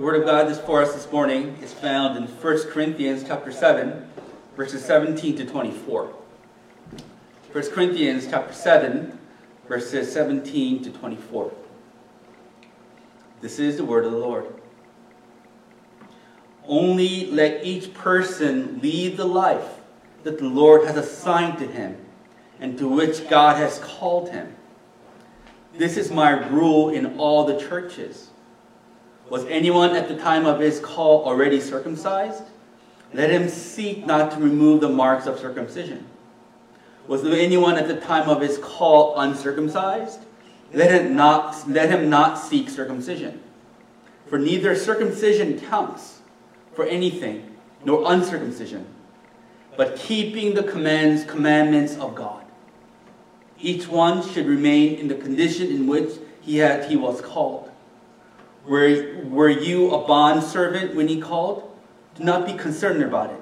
The word of God is for us this morning is found in 1 Corinthians chapter 7, verses 17 to 24. 1 Corinthians chapter 7, verses 17 to 24. This is the word of the Lord. Only let each person lead the life that the Lord has assigned to him and to which God has called him. This is my rule in all the churches. Was anyone at the time of his call already circumcised? Let him seek not to remove the marks of circumcision. Was there anyone at the time of his call uncircumcised? Let him not, let him not seek circumcision. For neither circumcision counts for anything, nor uncircumcision, but keeping the commands, commandments of God. Each one should remain in the condition in which he, had, he was called. Were, were you a bond servant when he called? Do not be concerned about it.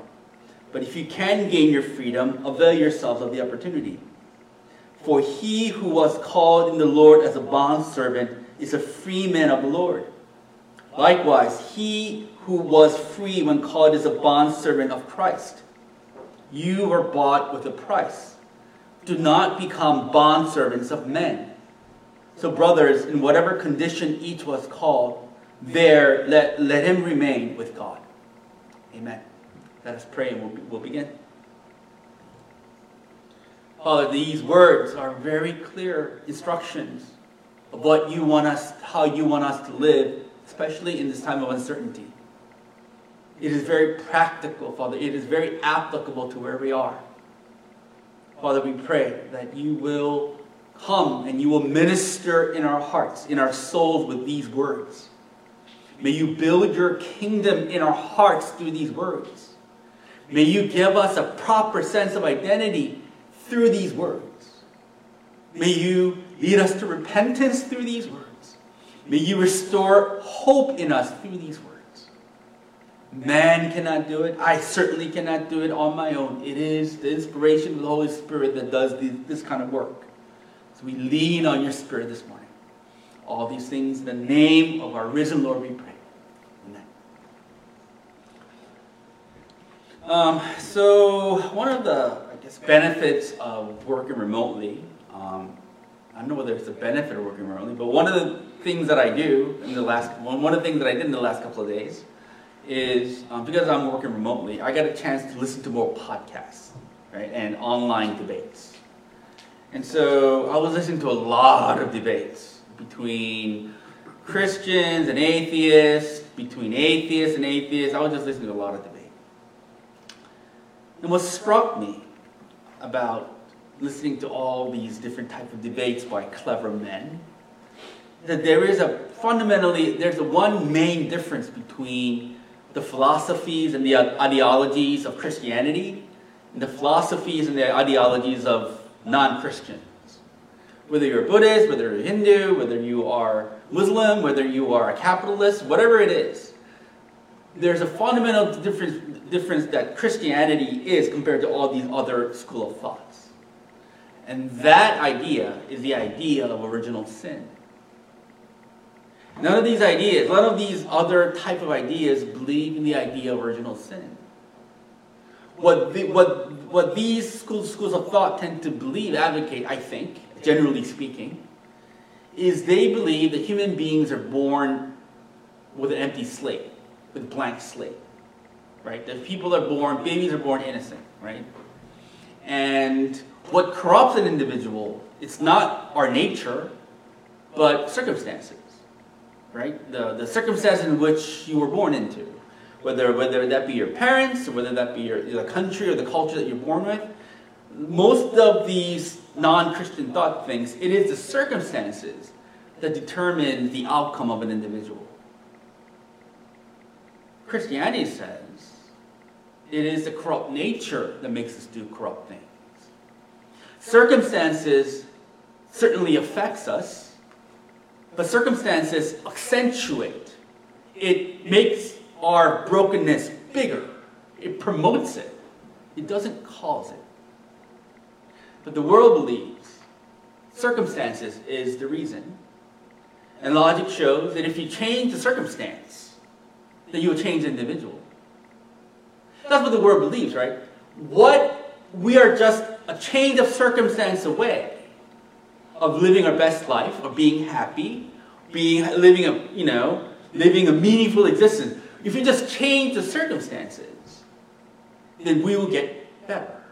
But if you can gain your freedom, avail yourselves of the opportunity. For he who was called in the Lord as a bond servant is a free man of the Lord. Likewise, he who was free when called is a bond servant of Christ. You were bought with a price. Do not become bond servants of men. So, brothers, in whatever condition each was called, there let, let him remain with God. Amen. Let us pray and we'll, we'll begin. Father, these words are very clear instructions of what you want us, how you want us to live, especially in this time of uncertainty. It is very practical, Father. It is very applicable to where we are. Father, we pray that you will come and you will minister in our hearts, in our souls with these words. May you build your kingdom in our hearts through these words. May you give us a proper sense of identity through these words. May you lead us to repentance through these words. May you restore hope in us through these words. Man cannot do it. I certainly cannot do it on my own. It is the inspiration of the Holy Spirit that does this kind of work. So we lean on your Spirit this morning. All these things in the name of our risen Lord we pray. Amen. Um, so one of the, I guess, benefits of working remotely, um, I don't know whether it's a benefit of working remotely, but one of the things that I do in the last, one, of the things that I did in the last couple of days is um, because I'm working remotely, I got a chance to listen to more podcasts, right, and online debates. And so I was listening to a lot of debates between Christians and atheists, between atheists and atheists. I was just listening to a lot of debate. And what struck me about listening to all these different types of debates by clever men, that there is a fundamentally, there's a one main difference between the philosophies and the ideologies of Christianity and the philosophies and the ideologies of non-Christians. Whether you're a Buddhist, whether you're Hindu, whether you are Muslim, whether you are a capitalist, whatever it is, there's a fundamental difference, difference that Christianity is compared to all these other school of thoughts. And that idea is the idea of original sin. None of these ideas, none of these other type of ideas believe in the idea of original sin. What, the, what, what these schools, schools of thought tend to believe, advocate, I think, generally speaking, is they believe that human beings are born with an empty slate, with a blank slate. Right? That people are born, babies are born innocent, right? And what corrupts an individual, it's not our nature, but circumstances right? The, the circumstance in which you were born into. Whether, whether that be your parents, or whether that be your, the country or the culture that you're born with. Most of these non-Christian thought things, it is the circumstances that determine the outcome of an individual. Christianity says it is the corrupt nature that makes us do corrupt things. Circumstances certainly affects us, but circumstances accentuate. It makes our brokenness bigger. It promotes it. It doesn't cause it. But the world believes circumstances is the reason. And logic shows that if you change the circumstance, then you will change the individual. That's what the world believes, right? What we are just a change of circumstance away of living our best life, of being happy, being living a you know living a meaningful existence. If you just change the circumstances, then we will get better.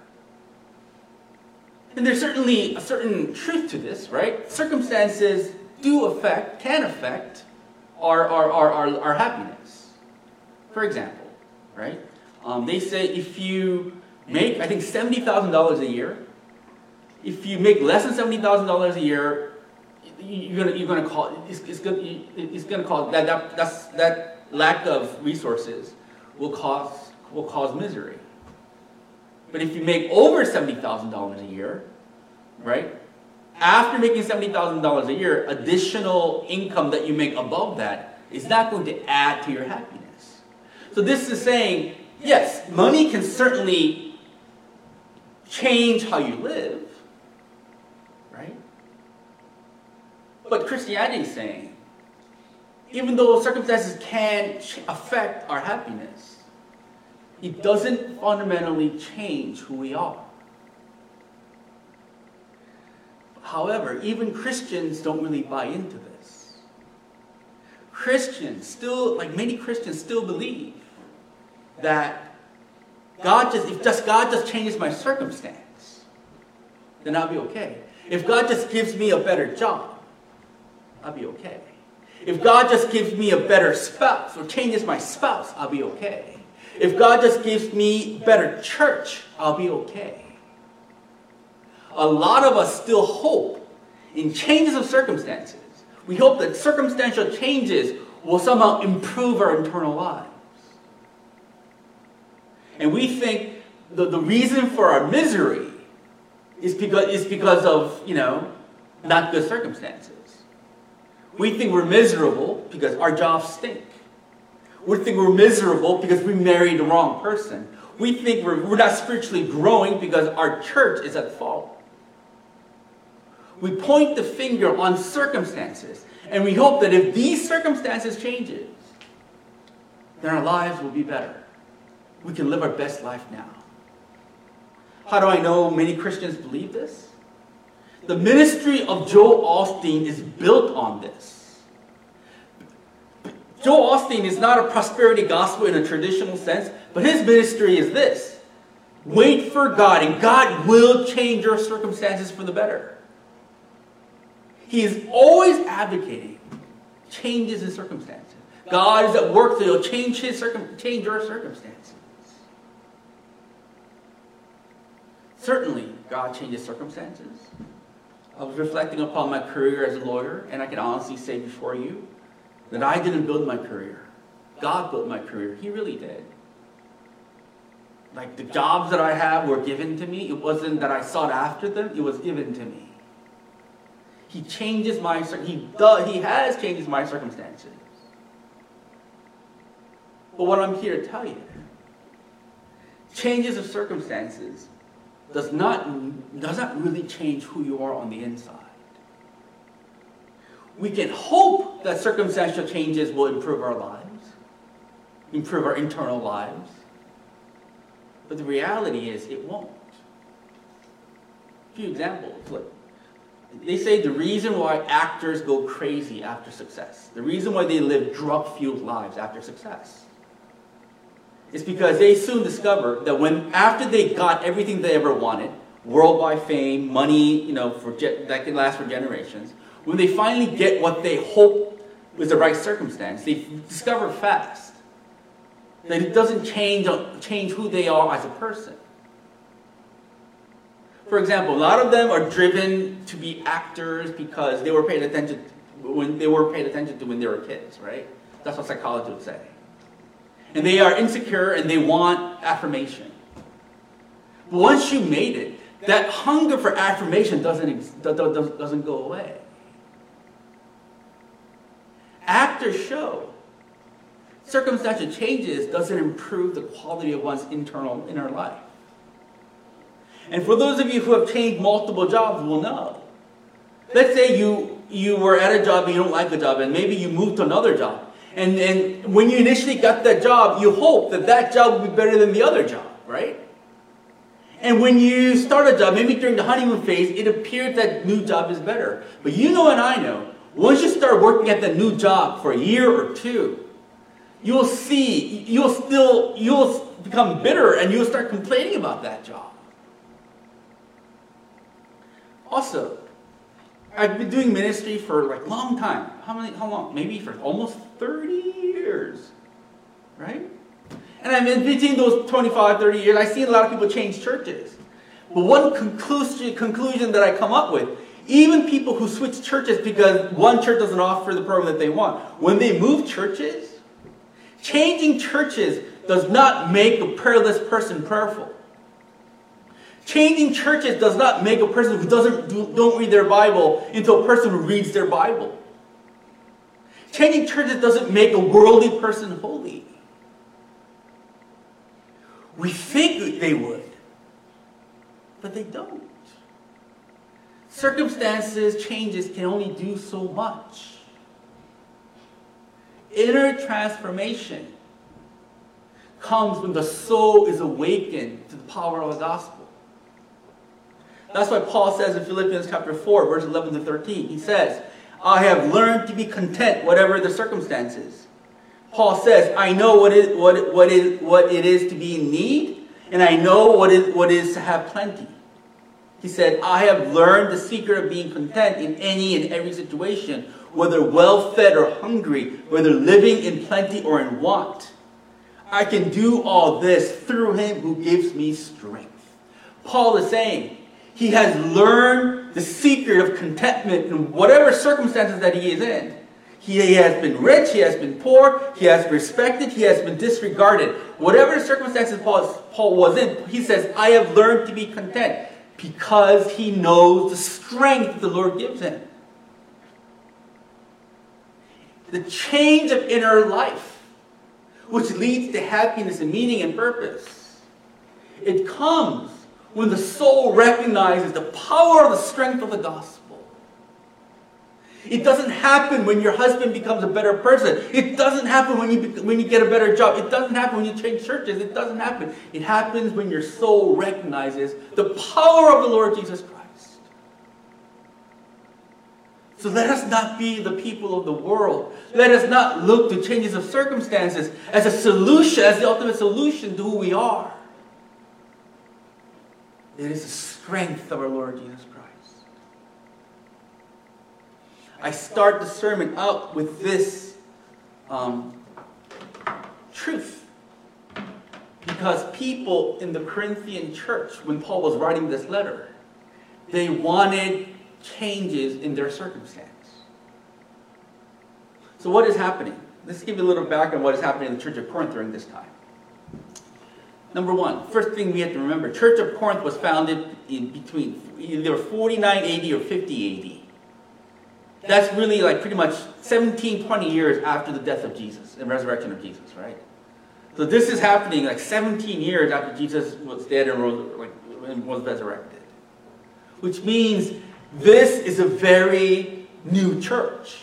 And there's certainly a certain truth to this, right? Circumstances do affect, can affect our, our, our, our, our happiness. For example, right? Um, they say if you make, I think, $70,000 a year, if you make less than $70,000 a year, you're gonna you're gonna call it's, it's gonna it's gonna cause that, that that's that lack of resources will cause will cause misery. But if you make over $70,000 a year, right? After making $70,000 a year, additional income that you make above that is not going to add to your happiness. So this is saying, yes, money can certainly change how you live, right? But Christianity is saying, even though circumstances can affect our happiness, it doesn't fundamentally change who we are. However, even Christians don't really buy into this. Christians still, like many Christians, still believe that God just, if just God just changes my circumstance, then I'll be okay. If God just gives me a better job, I'll be okay. If God just gives me a better spouse or changes my spouse, I'll be okay. If God just gives me better church, I'll be okay. A lot of us still hope in changes of circumstances. We hope that circumstantial changes will somehow improve our internal lives. And we think the, the reason for our misery is because, is because of, you know, not good circumstances. We think we're miserable because our jobs stink. We think we're miserable because we married the wrong person. We think we're, we're not spiritually growing because our church is at fault. We point the finger on circumstances, and we hope that if these circumstances changes, then our lives will be better. We can live our best life now. How do I know many Christians believe this? The ministry of Joel Osteen is built on this. Joel Osteen is not a prosperity gospel in a traditional sense, but his ministry is this. Wait for God, and God will change your circumstances for the better. He is always advocating changes in circumstances. God is at work, so he'll change, his circum- change your circumstances. Certainly, God changes circumstances. I was reflecting upon my career as a lawyer, and I can honestly say before you that I didn't build my career. God built my career. He really did. Like the jobs that I have were given to me. It wasn't that I sought after them, it was given to me. He changes my he does he has changes my circumstances. But what I'm here to tell you, changes of circumstances does not does not really change who you are on the inside we can hope that circumstantial changes will improve our lives, improve our internal lives. But the reality is, it won't. A few examples. They say the reason why actors go crazy after success, the reason why they live drug fueled lives after success, is because they soon discover that when, after they got everything they ever wanted, worldwide fame, money, you know, for that can last for generations, when they finally get what they hope was the right circumstance, they discover fast that it doesn't change, change who they are as a person. For example, a lot of them are driven to be actors because they were paid attention when they were paid attention to when they were kids, right? That's what psychology would say. And they are insecure and they want affirmation. But once you made it, that hunger for affirmation doesn't, doesn't go away actors show circumstantial changes doesn't improve the quality of one's internal inner life. And for those of you who have changed multiple jobs will know. Let's say you, you were at a job and you don't like the job, and maybe you moved to another job. And, and when you initially got that job, you hope that that job would be better than the other job, right? And when you start a job, maybe during the honeymoon phase, it appears that new job is better. But you know and I know, once you start working at that new job for a year or two, you'll see, you'll still, you'll become bitter and you'll start complaining about that job. Also, I've been doing ministry for like a long time. How many, how long? Maybe for almost 30 years, right? And I'm in between those 25, 30 years, I see a lot of people change churches. But one conclusion, conclusion that I come up with, even people who switch churches because one church doesn't offer the program that they want, when they move churches, changing churches does not make a prayerless person prayerful. Changing churches does not make a person who doesn't do, don't read their Bible into a person who reads their Bible. Changing churches doesn't make a worldly person holy. We think they would, but they don't. Circumstances, changes can only do so much. Inner transformation comes when the soul is awakened to the power of the gospel. That's why Paul says in Philippians chapter 4, verse 11 to 13, he says, I have learned to be content whatever the circumstances. Paul says, I know what it, what, what, is, what it is to be in need, and I know what it, what it is to have plenty. He said, I have learned the secret of being content in any and every situation, whether well fed or hungry, whether living in plenty or in want. I can do all this through him who gives me strength. Paul is saying he has learned the secret of contentment in whatever circumstances that he is in. He has been rich, he has been poor, he has been respected, he has been disregarded. Whatever circumstances Paul, was in, he says, I have learned to be content because he knows the strength the Lord gives him. The change of inner life, which leads to happiness and meaning and purpose, it comes when the soul recognizes the power of the strength of the gospel. It doesn't happen when your husband becomes a better person. It doesn't happen when you, when you get a better job. It doesn't happen when you change churches. It doesn't happen. It happens when your soul recognizes the power of the Lord Jesus Christ. So let us not be the people of the world. Let us not look to changes of circumstances as a solution, as the ultimate solution to who we are. It is the strength of our Lord Jesus Christ. I start the sermon out with this um, truth. Because people in the Corinthian church, when Paul was writing this letter, they wanted changes in their circumstance. So, what is happening? Let's give you a little background on what is happening in the church of Corinth during this time. Number one, first thing we have to remember, Church of Corinth was founded in between either 49 AD or 50 AD. That's really like pretty much 17, 20 years after the death of Jesus and resurrection of Jesus, right? So this is happening like 17 years after Jesus was dead and, rose, like, and was resurrected. Which means this is a very new church.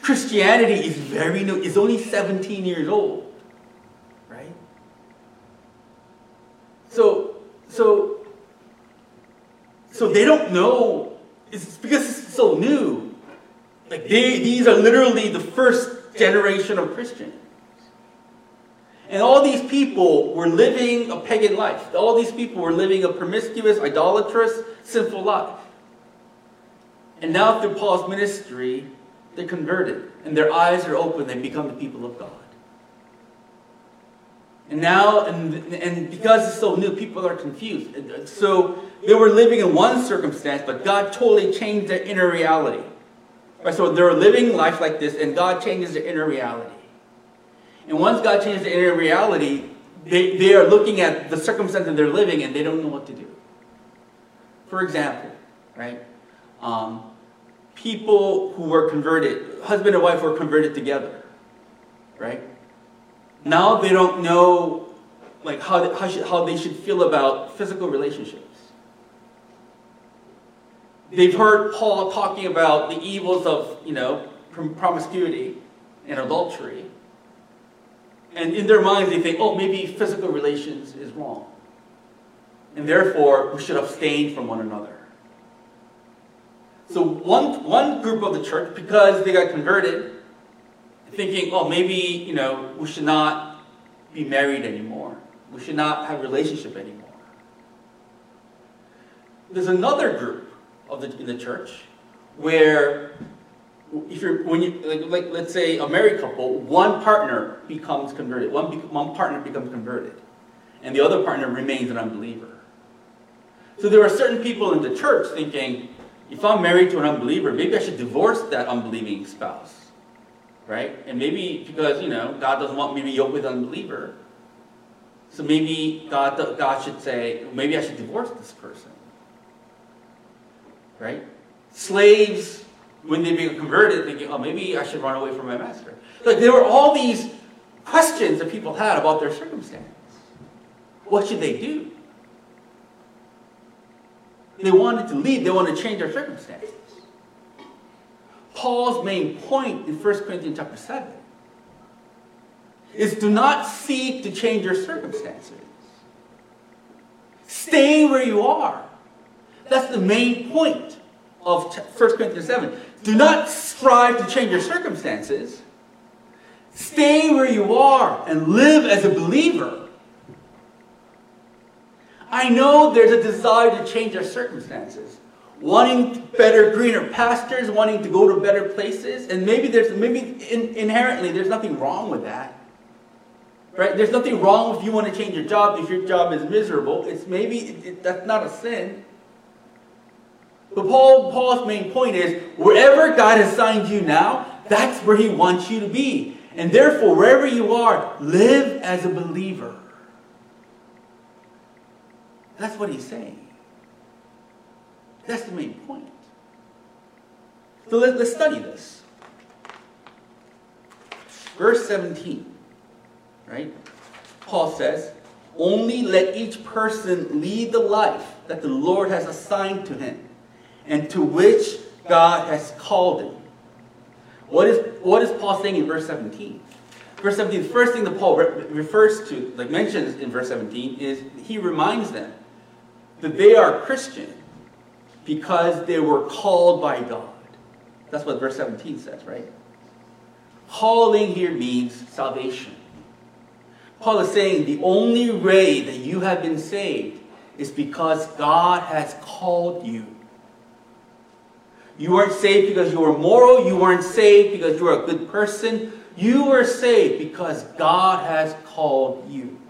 Christianity is very new. It's only 17 years old. Right? So, so, so they don't know. It's because it's so new. Like they, these are literally the first generation of Christians. And all these people were living a pagan life. All these people were living a promiscuous, idolatrous, sinful life. And now through Paul's ministry, they're converted. And their eyes are open. They become the people of God. And now, and, and because it's so new, people are confused. So they were living in one circumstance, but God totally changed their inner reality. Right, so they're living life like this, and God changes their inner reality. And once God changes their inner reality, they, they are looking at the circumstances they're living and they don't know what to do. For example, right? Um, people who were converted, husband and wife were converted together, right? Now they don't know like how, how, should, how they should feel about physical relationships. They've heard Paul talking about the evils of, you know, promiscuity and adultery. And in their minds, they think, oh, maybe physical relations is wrong. And therefore, we should abstain from one another. So one, one group of the church, because they got converted, thinking, oh, maybe, you know, we should not be married anymore. We should not have a relationship anymore. There's another group of the, in the church where if you're when you like, like, let's say a married couple, one partner becomes converted, one one partner becomes converted, and the other partner remains an unbeliever. So there are certain people in the church thinking, if I'm married to an unbeliever, maybe I should divorce that unbelieving spouse, right? And maybe because you know God doesn't want me to be yoked with an unbeliever, so maybe God God should say, maybe I should divorce this person, right? Slaves when they become converted, thinking, oh, maybe I should run away from my master. Like there were all these questions that people had about their circumstance. What should they do? They wanted to leave, they wanted to change their circumstances. Paul's main point in 1 Corinthians chapter 7 is do not seek to change your circumstances. Stay where you are. That's the main point of 1 Corinthians 7. Do not strive to change your circumstances. Stay where you are and live as a believer. I know there's a desire to change our circumstances. Wanting better, greener pastures, wanting to go to better places, and maybe there's maybe in, inherently there's nothing wrong with that. Right? There's nothing wrong if you want to change your job if your job is miserable. It's maybe it, it, that's not a sin. But Paul, Paul's main point is wherever God assigned you now, that's where he wants you to be. And therefore, wherever you are, live as a believer. That's what he's saying. That's the main point. So let, us study this. Verse 17, right? Paul says, Only let each person lead the life that the Lord has assigned to him and to which God has called him. What is, what is Paul saying in verse 17? Verse 17, the first thing that Paul re- refers to, like mentions in verse 17, is he reminds them that they are Christian because they were called by God. That's what verse 17 says, right? Calling here means salvation. Paul is saying the only way that you have been saved is because God has called you. You weren't saved because you were moral. You weren't saved because you were a good person. You were saved because God has called you.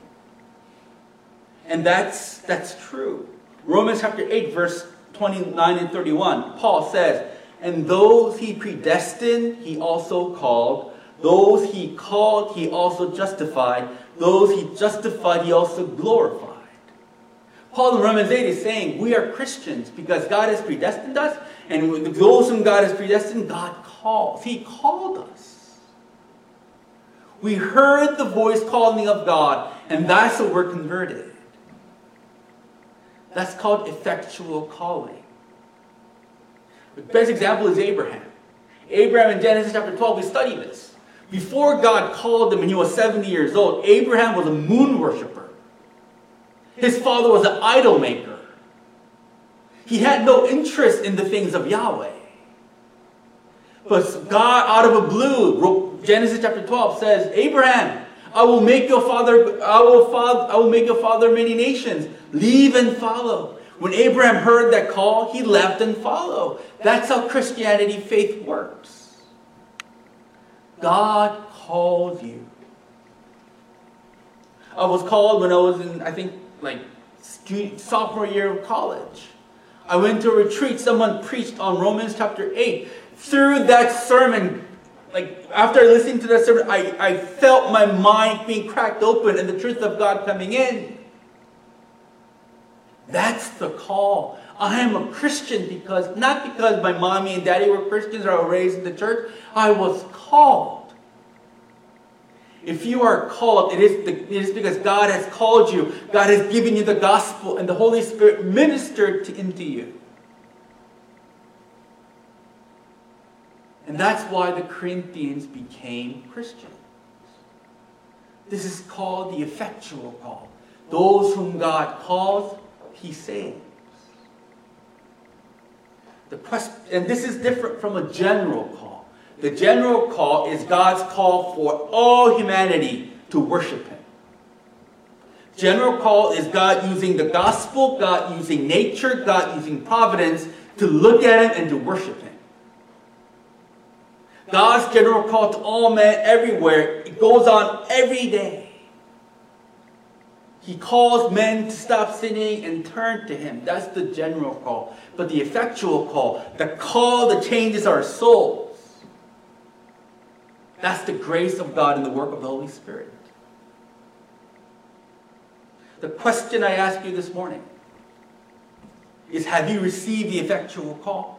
And that's, that's true. Romans chapter 8, verse 29 and 31, Paul says, And those he predestined, he also called. Those he called, he also justified. Those he justified, he also glorified. Paul in Romans 8 is saying we are Christians because God has predestined us, and those whom God has predestined, God calls. He called us. We heard the voice calling of God, and that's what we're converted. That's called effectual calling. The best example is Abraham. Abraham in Genesis chapter 12, we study this. Before God called him and he was 70 years old, Abraham was a moon worshiper. His father was an idol maker. He had no interest in the things of Yahweh. But God, out of a blue, Genesis chapter 12 says, Abraham, I will make your father, I will, father, I will make your father many nations. Leave and follow. When Abraham heard that call, he left and followed. That's how Christianity faith works. God called you. I was called when I was in, I think, like sophomore year of college. I went to a retreat, someone preached on Romans chapter 8. Through that sermon, like after listening to that sermon, I, I felt my mind being cracked open and the truth of God coming in. That's the call. I am a Christian because, not because my mommy and daddy were Christians or I was raised in the church, I was called. If you are called, it is, the, it is because God has called you. God has given you the gospel, and the Holy Spirit ministered to, into you. And that's why the Corinthians became Christians. This is called the effectual call. Those whom God calls, he saves. Quest- and this is different from a general call. The general call is God's call for all humanity to worship him. General call is God using the gospel, God using nature, God using providence to look at him and to worship him. God's general call to all men everywhere, it goes on every day. He calls men to stop sinning and turn to Him. That's the general call. But the effectual call, the call that changes our souls, that's the grace of God and the work of the Holy Spirit. The question I ask you this morning is Have you received the effectual call?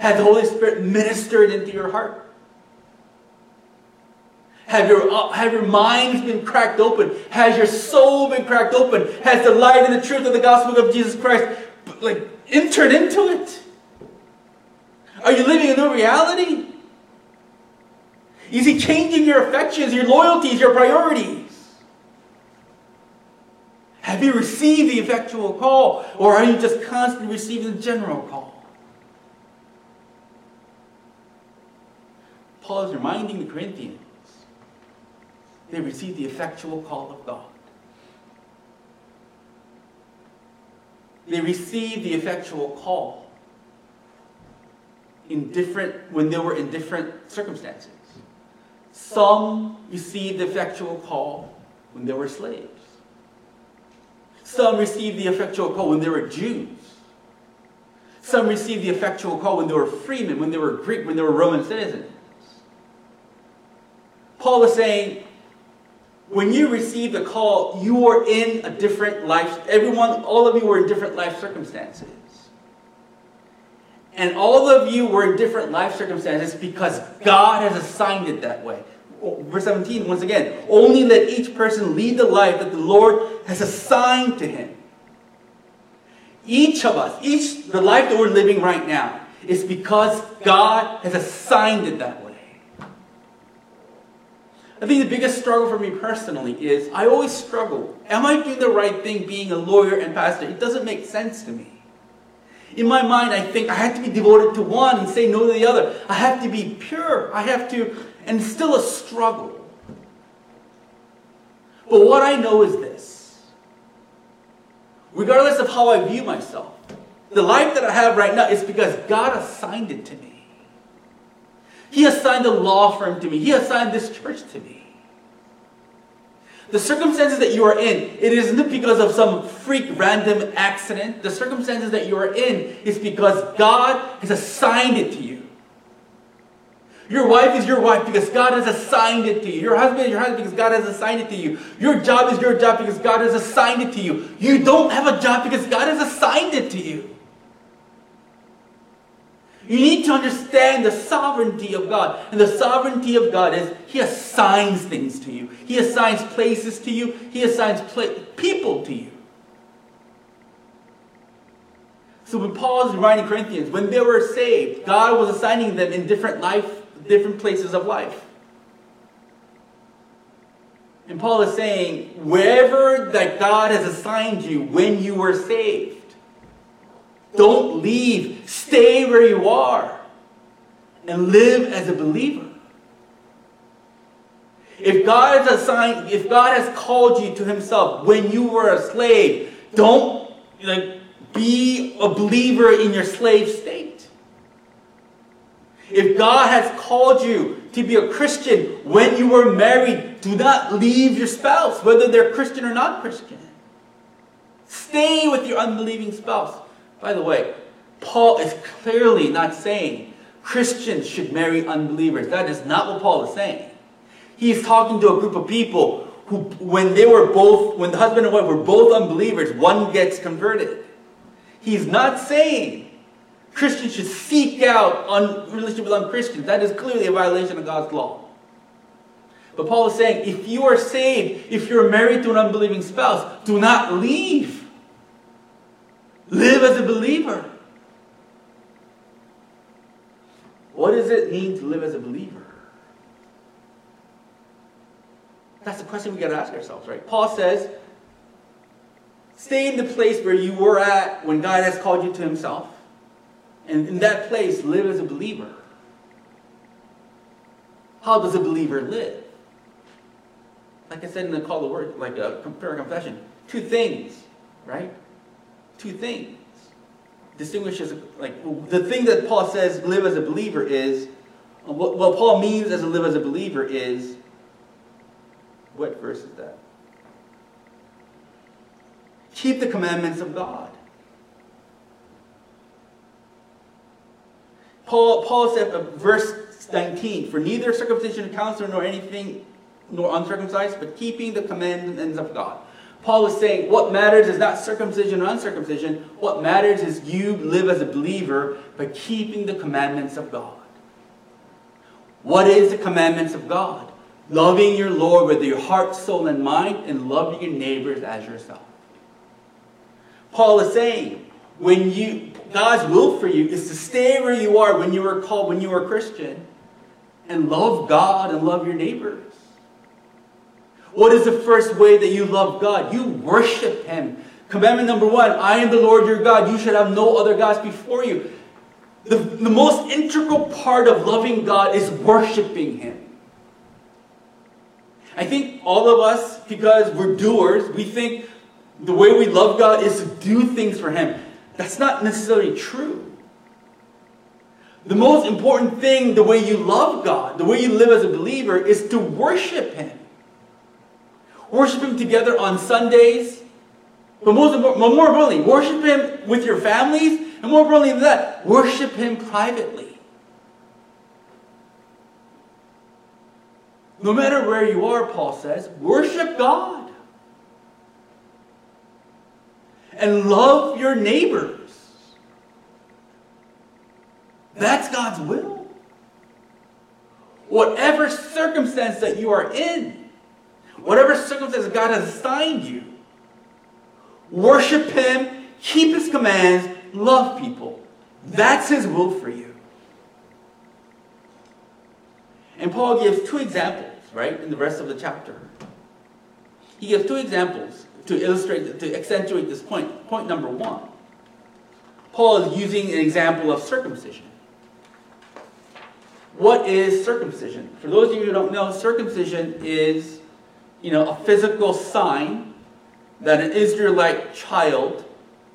Has the Holy Spirit ministered into your heart? Have your, uh, have your minds been cracked open? Has your soul been cracked open? Has the light and the truth of the gospel of Jesus Christ like entered into it? Are you living a new reality? Is he changing your affections, your loyalties, your priorities? Have you received the effectual call? Or are you just constantly receiving the general call? Paul is reminding the Corinthians they received the effectual call of God. They received the effectual call in different when they were in different circumstances. Some received the effectual call when they were slaves. Some received the effectual call when they were Jews. Some received the effectual call when they were freemen, when they were Greek, when they were Roman citizens. Paul is saying, when you receive the call, you are in a different life. Everyone, all of you were in different life circumstances. And all of you were in different life circumstances because God has assigned it that way. Oh, verse 17, once again, only let each person lead the life that the Lord has assigned to him. Each of us, each, the life that we're living right now, is because God has assigned it that way. I think the biggest struggle for me personally is I always struggle. Am I doing the right thing being a lawyer and pastor? It doesn't make sense to me. In my mind, I think I have to be devoted to one and say no to the other. I have to be pure. I have to, and it's still a struggle. But what I know is this regardless of how I view myself, the life that I have right now is because God assigned it to me. He assigned a law firm to me. He assigned this church to me. The circumstances that you are in, it isn't because of some freak random accident. The circumstances that you are in is because God has assigned it to you. Your wife is your wife because God has assigned it to you. Your husband is your husband because God has assigned it to you. Your job is your job because God has assigned it to you. You don't have a job because God has assigned it to you. You need to understand the sovereignty of God. And the sovereignty of God is He assigns things to you, He assigns places to you, He assigns people to you. So when Paul is writing Corinthians, when they were saved, God was assigning them in different life, different places of life. And Paul is saying, wherever that God has assigned you when you were saved, don't leave. Stay where you are and live as a believer. If God has assigned, if God has called you to Himself when you were a slave, don't like, be a believer in your slave state. If God has called you to be a Christian when you were married, do not leave your spouse, whether they're Christian or not Christian. Stay with your unbelieving spouse. By the way, Paul is clearly not saying Christians should marry unbelievers. That is not what Paul is saying. He's talking to a group of people who, when they were both, when the husband and wife were both unbelievers, one gets converted. He's not saying Christians should seek out un, relationship with unchristians. That is clearly a violation of God's law. But Paul is saying, if you are saved, if you're married to an unbelieving spouse, do not leave. Live as a believer. What does it mean to live as a believer? That's the question we got to ask ourselves, right? Paul says, stay in the place where you were at when God has called you to himself. And in that place, live as a believer. How does a believer live? Like I said in the call to word, like a prayer confession, two things, right? Two things. Distinguishes, like, the thing that Paul says live as a believer is, what, what Paul means as a live as a believer is, what verse is that? Keep the commandments of God. Paul, Paul said, uh, verse 19, for neither circumcision counts nor anything nor uncircumcised, but keeping the commandments of God. Paul is saying what matters is not circumcision or uncircumcision. What matters is you live as a believer by keeping the commandments of God. What is the commandments of God? Loving your Lord with your heart, soul, and mind, and loving your neighbors as yourself. Paul is saying, when you God's will for you is to stay where you are when you were called, when you are a Christian, and love God and love your neighbors. What is the first way that you love God? You worship Him. Commandment number one I am the Lord your God. You should have no other gods before you. The, the most integral part of loving God is worshiping Him. I think all of us, because we're doers, we think the way we love God is to do things for Him. That's not necessarily true. The most important thing, the way you love God, the way you live as a believer, is to worship Him. Worship Him together on Sundays. But most more importantly, worship Him with your families. And more importantly than that, worship Him privately. No matter where you are, Paul says, worship God. And love your neighbors. That's God's will. Whatever circumstance that you are in, whatever circumstance God has assigned you, worship Him, keep His commands, love people. That's His will for you. And Paul gives two examples, right, in the rest of the chapter. He gives two examples to illustrate, to accentuate this point. Point number one Paul is using an example of circumcision. What is circumcision? For those of you who don't know, circumcision is you know, a physical sign that an Israelite child,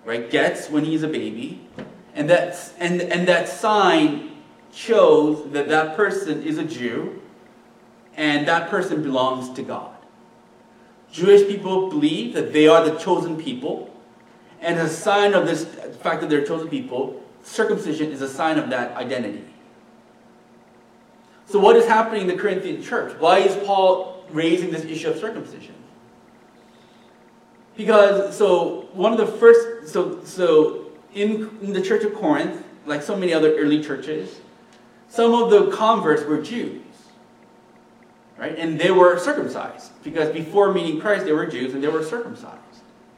right, gets when he's a baby, and that's and and that sign shows that that person is a Jew, and that person belongs to God. Jewish people believe that they are the chosen people, and a sign of this fact that they're chosen people, circumcision is a sign of that identity. So, what is happening in the Corinthian church? Why is Paul raising this issue of circumcision. Because, so, one of the first, so, so in, in the church of Corinth, like so many other early churches, some of the converts were Jews. Right? And they were circumcised. Because before meeting Christ, they were Jews and they were circumcised.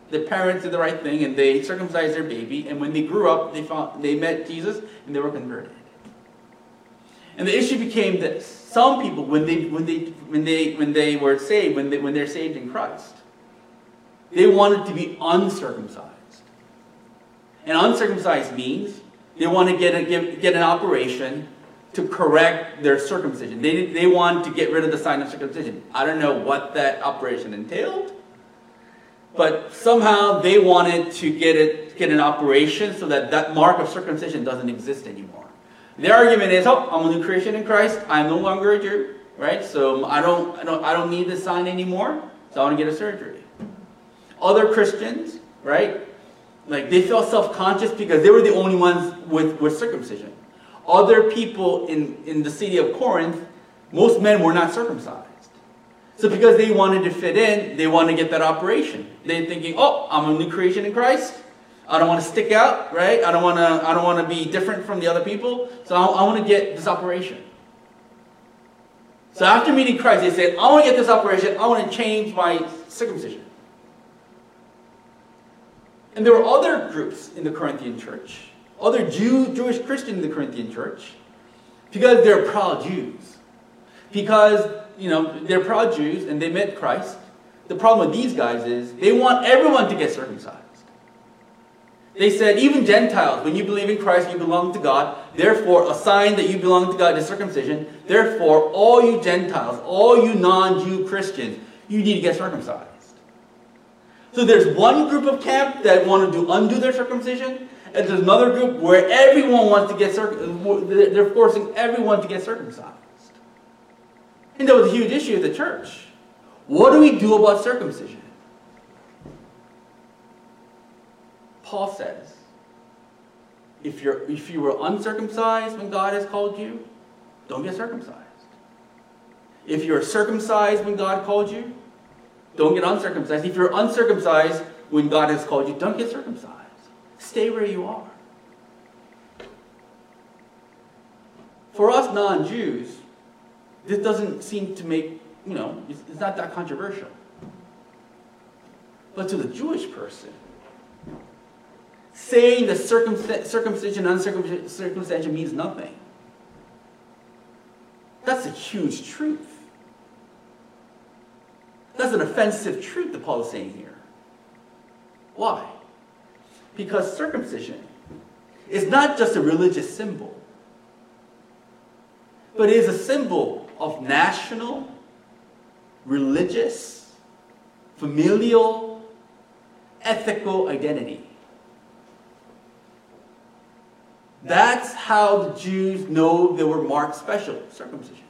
The parents did the right thing and they circumcised their baby. And when they grew up, they, found, they met Jesus and they were converted. And the issue became this. Some people, when they, when they, when they, when they were saved, when, they, when they're saved in Christ, they wanted to be uncircumcised. And uncircumcised means they want to get, a, get, get an operation to correct their circumcision. They, they want to get rid of the sign of circumcision. I don't know what that operation entailed, but somehow they wanted to get, it, get an operation so that that mark of circumcision doesn't exist anymore. Their argument is, oh, I'm a new creation in Christ. I'm no longer a Jew, right? So um, I don't, I don't, I don't need this sign anymore. So I want to get a surgery. Other Christians, right? Like they felt self-conscious because they were the only ones with, with circumcision. Other people in, in the city of Corinth, most men were not circumcised. So because they wanted to fit in, they wanted to get that operation. They're thinking, oh, I'm a new creation in Christ. I don't want to stick out, right? I don't want to, I don't want to be different from the other people. So I, I want to get this operation. So after meeting Christ, they said, I want to get this operation. I want to change my circumcision. And there were other groups in the Corinthian church, other Jew, Jewish Christians in the Corinthian church, because they're proud Jews. because, you know, they're proud Jews and they met Christ. The problem with these guys is they want everyone to get circumcised. They said, even Gentiles, when you believe in Christ, you belong to God. Therefore, a sign that you belong to God is circumcision. Therefore, all you Gentiles, all you non Jew Christians, you need to get circumcised. So there's one group of camp that want to do undo their circumcision, and there's another group where everyone wants to get circumcised. They're forcing everyone to get circumcised. And that was a huge issue at the church. What do we do about circumcision? Paul says, if, you're, if you were uncircumcised when God has called you, don't get circumcised. If you're circumcised when God called you, don't get uncircumcised. If you're uncircumcised when God has called you, don't get circumcised. Stay where you are. For us non Jews, this doesn't seem to make, you know, it's, it's not that controversial. But to the Jewish person, saying that circumcision and uncircumcision means nothing. That's a huge truth. That's an offensive truth that Paul is saying here. Why? Because circumcision is not just a religious symbol, but it is a symbol of national, religious, familial, ethical identity. That's how the Jews know they were marked special, circumcision.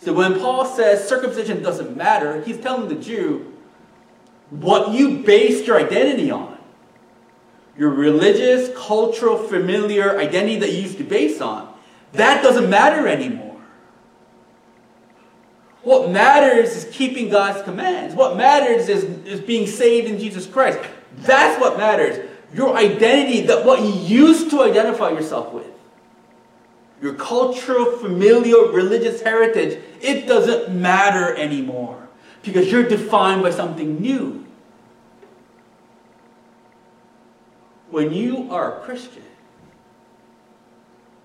So when Paul says circumcision doesn't matter, he's telling the Jew what you based your identity on. Your religious, cultural, familiar identity that you used to base on. That doesn't matter anymore. What matters is keeping God's commands. What matters is, is being saved in Jesus Christ. That's what matters your identity, that what you used to identify yourself with, your cultural, familial, religious heritage, it doesn't matter anymore because you're defined by something new. When you are a Christian,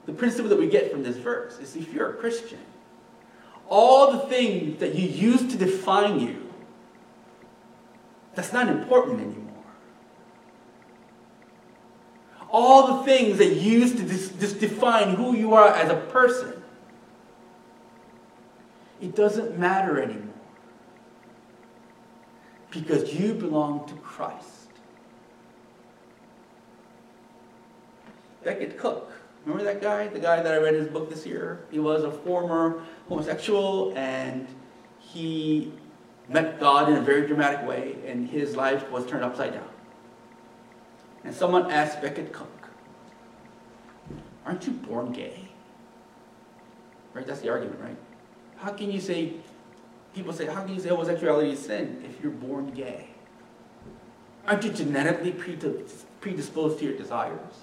the principle that we get from this verse is if you're a Christian, all the things that you used to define you, that's not important anymore. All the things that used to just define who you are as a person, it doesn't matter anymore. Because you belong to Christ. Becket Cook. Remember that guy? The guy that I read his book this year? He was a former homosexual and he met God in a very dramatic way and his life was turned upside down. And someone asked Becket Cook, Aren't you born gay? Right? That's the argument, right? How can you say, people say, how can you say homosexuality is sin if you're born gay? Aren't you genetically predisposed to your desires?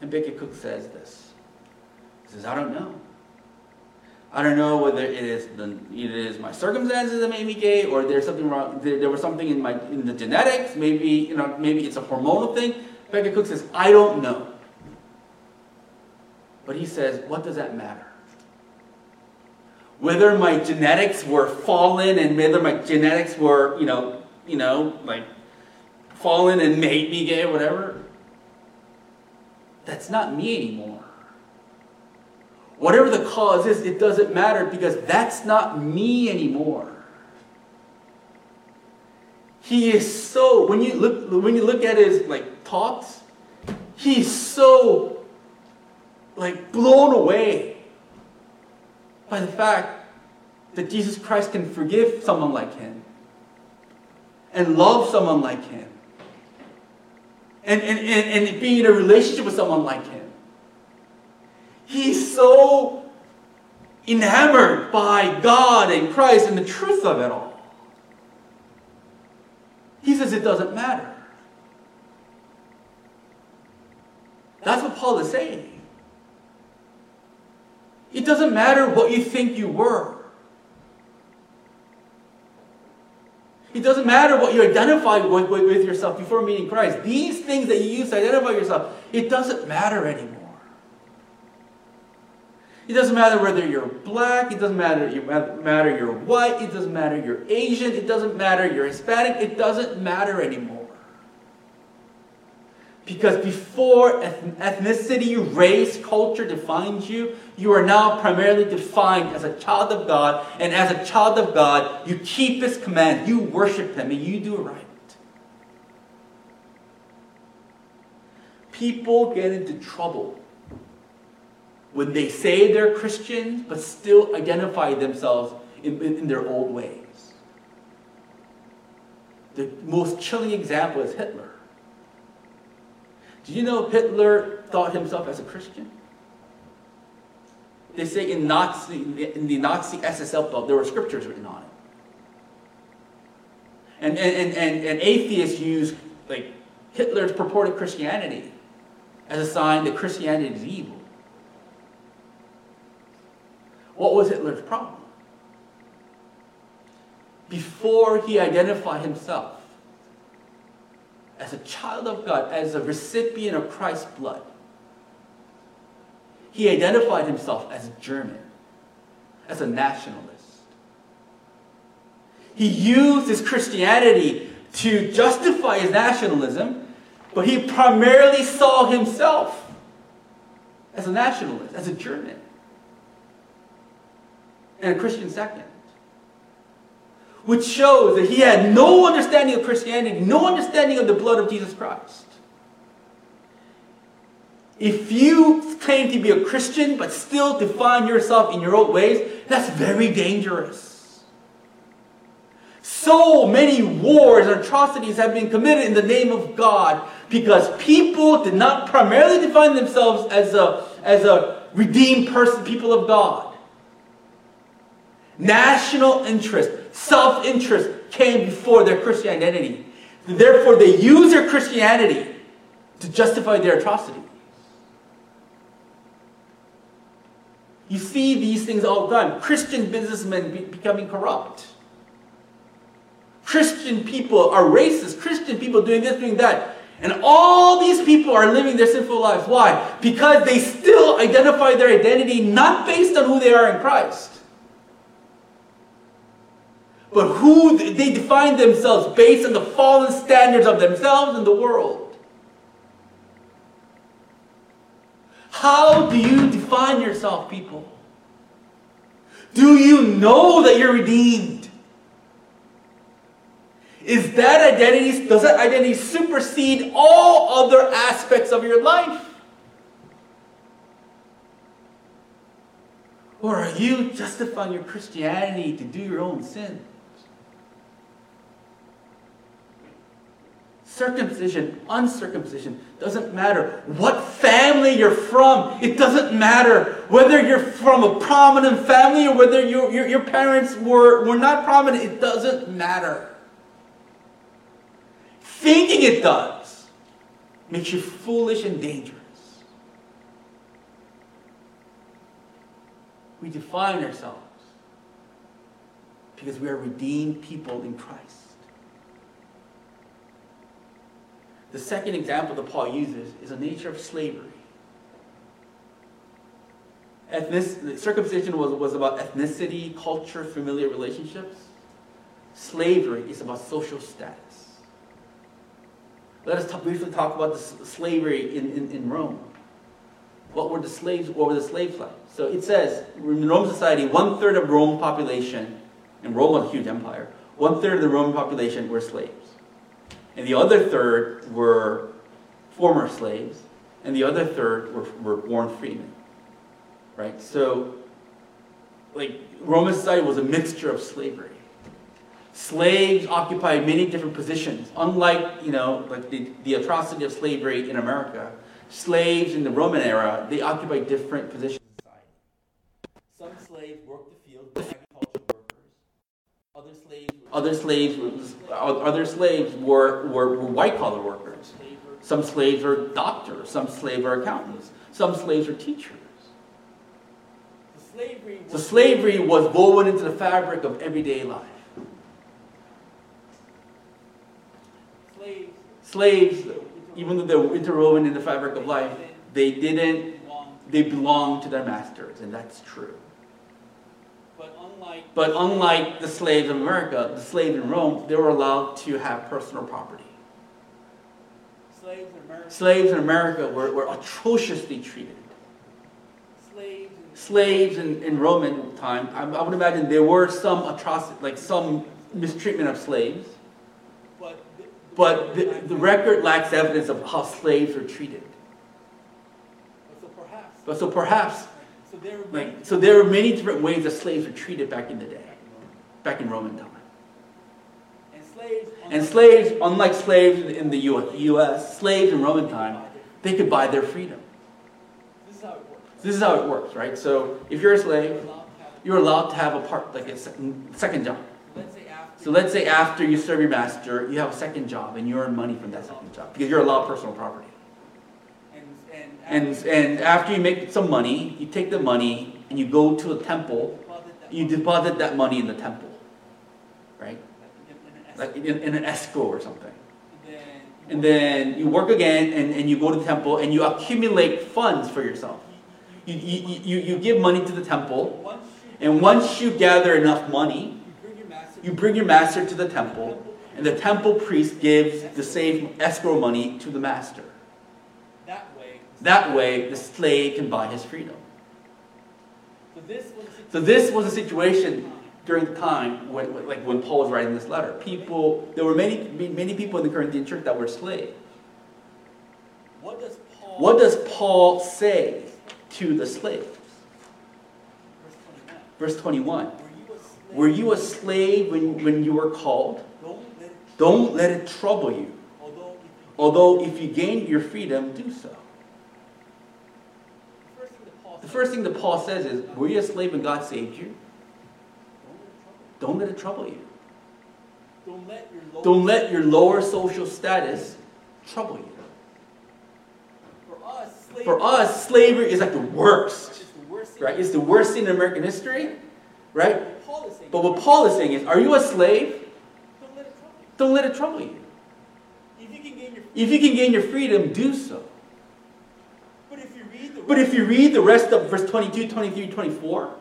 And Becket Cook says this. He says, I don't know. I don't know whether it is the it is my circumstances that made me gay, or there's something wrong. There, there was something in my in the genetics. Maybe you know, maybe it's a hormonal thing. Becket Cook says, I don't know. But he says, what does that matter? Whether my genetics were fallen and whether my genetics were, you know, you know, like fallen and made me gay or whatever, that's not me anymore. Whatever the cause is, it doesn't matter because that's not me anymore. He is so when you look when you look at his like talks, he's so like blown away by the fact that Jesus Christ can forgive someone like him and love someone like him and, and, and, and be in a relationship with someone like him. He's so enamored by God and Christ and the truth of it all. He says it doesn't matter. That's what Paul is saying. It doesn't matter what you think you were. It doesn't matter what you identified with, with, with, yourself before meeting Christ. These things that you use to identify yourself, it doesn't matter anymore. It doesn't matter whether you're black, it doesn't matter, you matter you're white, it doesn't matter you're Asian, it doesn't matter you're Hispanic, it doesn't matter anymore. Because before ethnicity, race, culture defines you, you are now primarily defined as a child of God, and as a child of God, you keep His command, you worship Him, and you do right. People get into trouble when they say they're Christians but still identify themselves in, in, in their old ways. The most chilling example is Hitler. Do you know Hitler thought himself as a Christian? They say in Nazi, in the Nazi SSL book, there were scriptures written on it. And, and, and, and atheists use like Hitler's purported Christianity as a sign that Christianity is evil. What was Hitler's problem? Before he identified himself as a child of God, as a recipient of Christ's blood, he identified himself as a German, as a nationalist. He used his Christianity to justify his nationalism, but he primarily saw himself as a nationalist, as a German and a Christian second. Which shows that he had no understanding of Christianity, no understanding of the blood of Jesus Christ. If you claim to be a Christian but still define yourself in your old ways, that's very dangerous. So many wars and atrocities have been committed in the name of God because people did not primarily define themselves as a, as a redeemed person, people of God. National interest, self interest came before their Christian identity. Therefore, they use their Christianity to justify their atrocities. You see these things all time. Christian businessmen be becoming corrupt. Christian people are racist. Christian people doing this, doing that. And all these people are living their sinful lives. Why? Because they still identify their identity not based on who they are in Christ, but who they define themselves based on the fallen standards of themselves and the world. How do you define yourself, people? Do you know that you're redeemed? Is that identity, does that identity supersede all other aspects of your life? Or are you justifying your Christianity to do your own sin? Circumcision, uncircumcision, doesn't matter. What family you're from, it doesn't matter. Whether you're from a prominent family or whether your, your, your parents were, were not prominent, it doesn't matter. Thinking it does makes you foolish and dangerous. We define ourselves because we are redeemed people in Christ. The second example that Paul uses is the nature of slavery. Ethnic, circumcision was, was about ethnicity, culture, familiar relationships. Slavery is about social status. Let us talk, briefly talk about the slavery in, in, in Rome. What were the slaves? What were the slaves like? So it says in Roman society, one third of Roman population, and Rome was a huge empire. One third of the Roman population were slaves and the other third were former slaves, and the other third were, were born freemen. Right? So, like, Roman society was a mixture of slavery. Slaves occupied many different positions, unlike, you know, like the, the atrocity of slavery in America. Slaves in the Roman era, they occupied different positions in society. Some slaves worked the fields, agricultural workers. Other slaves, other slaves other slaves were, were, were white collar workers. Some slaves were doctors, some slaves were accountants, some slaves were teachers. So slavery was woven into the fabric of everyday life. Slaves, even though they were interwoven in the fabric of life, they didn't they belong to their masters, and that's true. But unlike, But unlike the slaves in America, the slaves in Rome, they were allowed to have personal property. slaves in America, Slaves in America were, were atrociously treated. slaves in Slaves in, in Roman time, I, I would imagine there were some atrocity, like some mistreatment of slaves, but the, but the, the record lacks evidence of how slaves were treated. So perhaps, But so perhaps, so there were like, so there were many different ways that slaves were treated back in the day, back in Roman time. and slaves, And slaves, unlike slaves in the U.S., slaves in Roman time, they could buy their freedom. This is how it works. This is how it works, right? So if you're a slave, You're allowed to have- you're allowed to have a part, like a sec- second job. Let's say after. So let's say after you serve your master, you have a second job and you earn money from that second job because you're allowed personal property. And, and. After- you make some money, you take the money and you go to a temple, you deposit that money in the temple, right? like, in- in an escrow. Or something. And then. you work- again and, and you go to the temple and you accumulate funds for yourself. You, you, you, you give money to the temple, and once you gather enough money, You bring your master. you bring your master to the temple, and the temple priest gives the saved escrow money to the master. That way. The slave can buy his freedom. So this was. So this was a situation during the time when, like when Paul was writing this letter. People, there were many, many people in the Corinthian church that were slaves. What does Paul? What does Paul say to the slaves? Verse twenty-one. Verse 21. Were you a slave? Were you a slave when, when you were called? Don't let it. Don't let it trouble you. Although if you. Although if you gain your freedom, do so. The first thing that Paul. The said, first thing that Paul says is, were you a slave when God saved you? Don't let it trouble Don't let it trouble you. Don't let your low. Don't let your lower social status trouble you. For us, slavery. For us, slavery is like the worst. It's the worst thing. Right? It's the worst thing in American history, right? What Paul is saying. But what Paul is saying is, are you a slave? Don't let it trouble you. Let it trouble you. If you can gain your. If you can gain your freedom, do so. But if you read the. But if you read the rest of verse 22, 23, 24,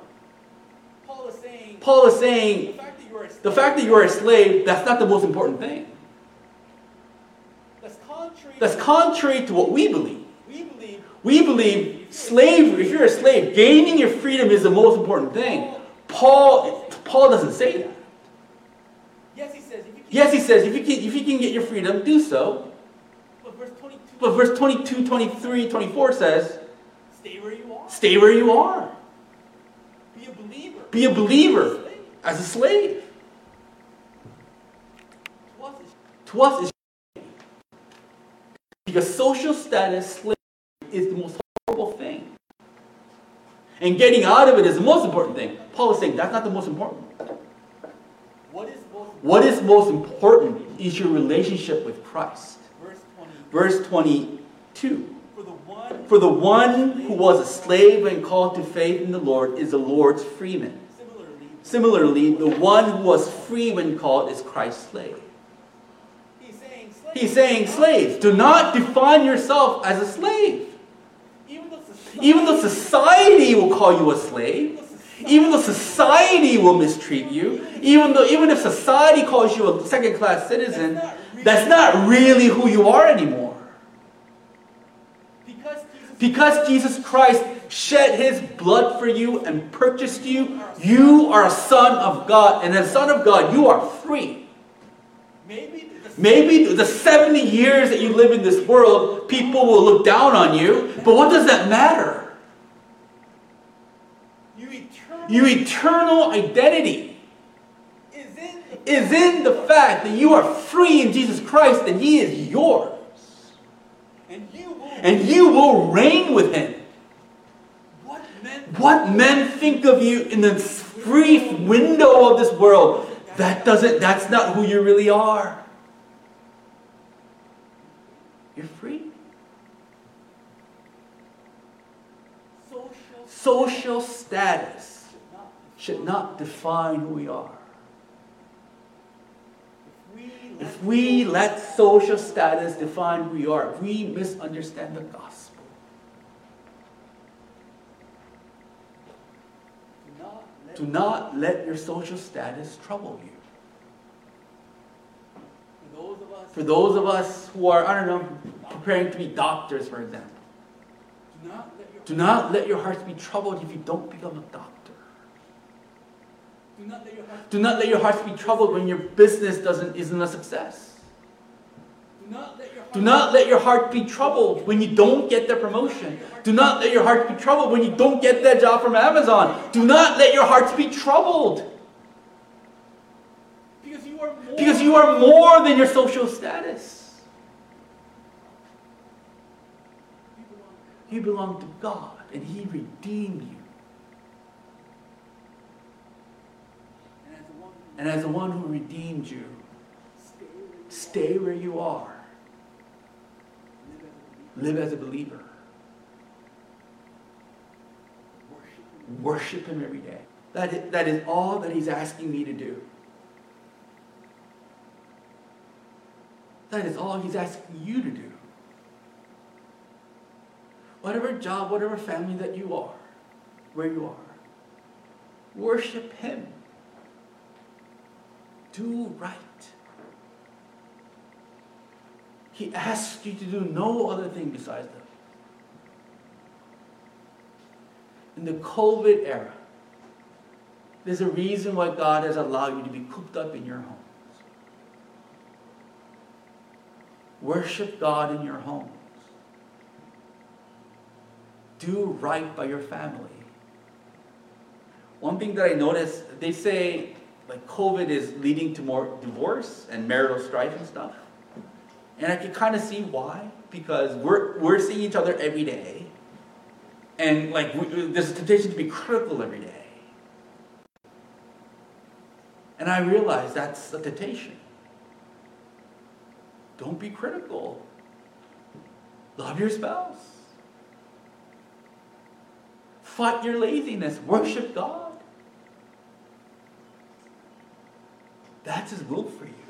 Paul is saying. Paul is The saying fact that you are a slave. the fact that you are a slave, that's not the most important thing. That's contrary. That's contrary to what we believe. We believe. We believe slavery, if you're a slave, gaining your freedom is the most important thing. Paul, Paul doesn't say that. Yes, he says. If you can, Yes, he says, if you can, if you can get your freedom, do so. But verse 22. But verse 22, 23, 24 says, Stay where you are. stay where you are. Be a believer. Be a believer as a slave. To us, it's To us, it's because social status slavery is the most horrible thing. And getting out of it is the most important thing. Paul is saying that's not the most important. What is most. What is most important is your relationship with Christ. Verse 20. Verse 22 For the one. Who was a slave and called to faith in the Lord is the Lord's freeman. Similarly. The one who was free when called is Christ's slave. He's saying slaves, do not define yourself as a slave. Even though society will call you a slave, even though society will mistreat you, even though even if society calls you a second-class citizen, that's not really who you are anymore. Because Jesus. Christ shed his blood for you and purchased you, you are a son of God. And as a son of God, you are free. Maybe. The, Maybe the 70 years that you live in this world, people will look down on you, but what does that matter? you eternal. Your eternal identity Is in. The, is in the fact that you are free in Jesus Christ and he is yours. and you. And you will reign with him. What men. What men think of you in the brief window of this world, that doesn't, that's not who you really are. You're free. Social. Social status should not define who we are. If we let social status define who we are, we misunderstand the gospel. Do not let your social status trouble you. For those of us who are, I don't know, preparing to be doctors, for example, do not let your hearts be troubled if you don't become a doctor do not let your heart Do not let your hearts be troubled when your business doesn't isn't a success. do not let your heart Do not let your heart be troubled when you don't get the promotion. Do not let your heart be troubled when you don't get that job from Amazon. Do not let your hearts be troubled because you are more because you are more than your social status. you belong You belong to to God and He redeemed you. and as the one who And as the one who redeemed you, stay where you are. live as a believer, worship him, Worship Him every day. That is, that is all that He's asking me to do. That is all He's asking you to do. Whatever job, whatever family that you are, where you are, worship Him. Do right. He asks you to do no other thing besides that. In the COVID era, there's a reason why God has allowed you to be cooped up in your homes. Worship God in your homes. Do right by your family. One thing that I noticed, they say like COVID is leading to more divorce and marital strife and stuff. And I can kind of see why, because we're, we're seeing each other every day. And like we, there's a temptation to be critical every day. And I realize that's a temptation. Don't be critical. Love your spouse. Fight your laziness. Worship God. That's His will for you.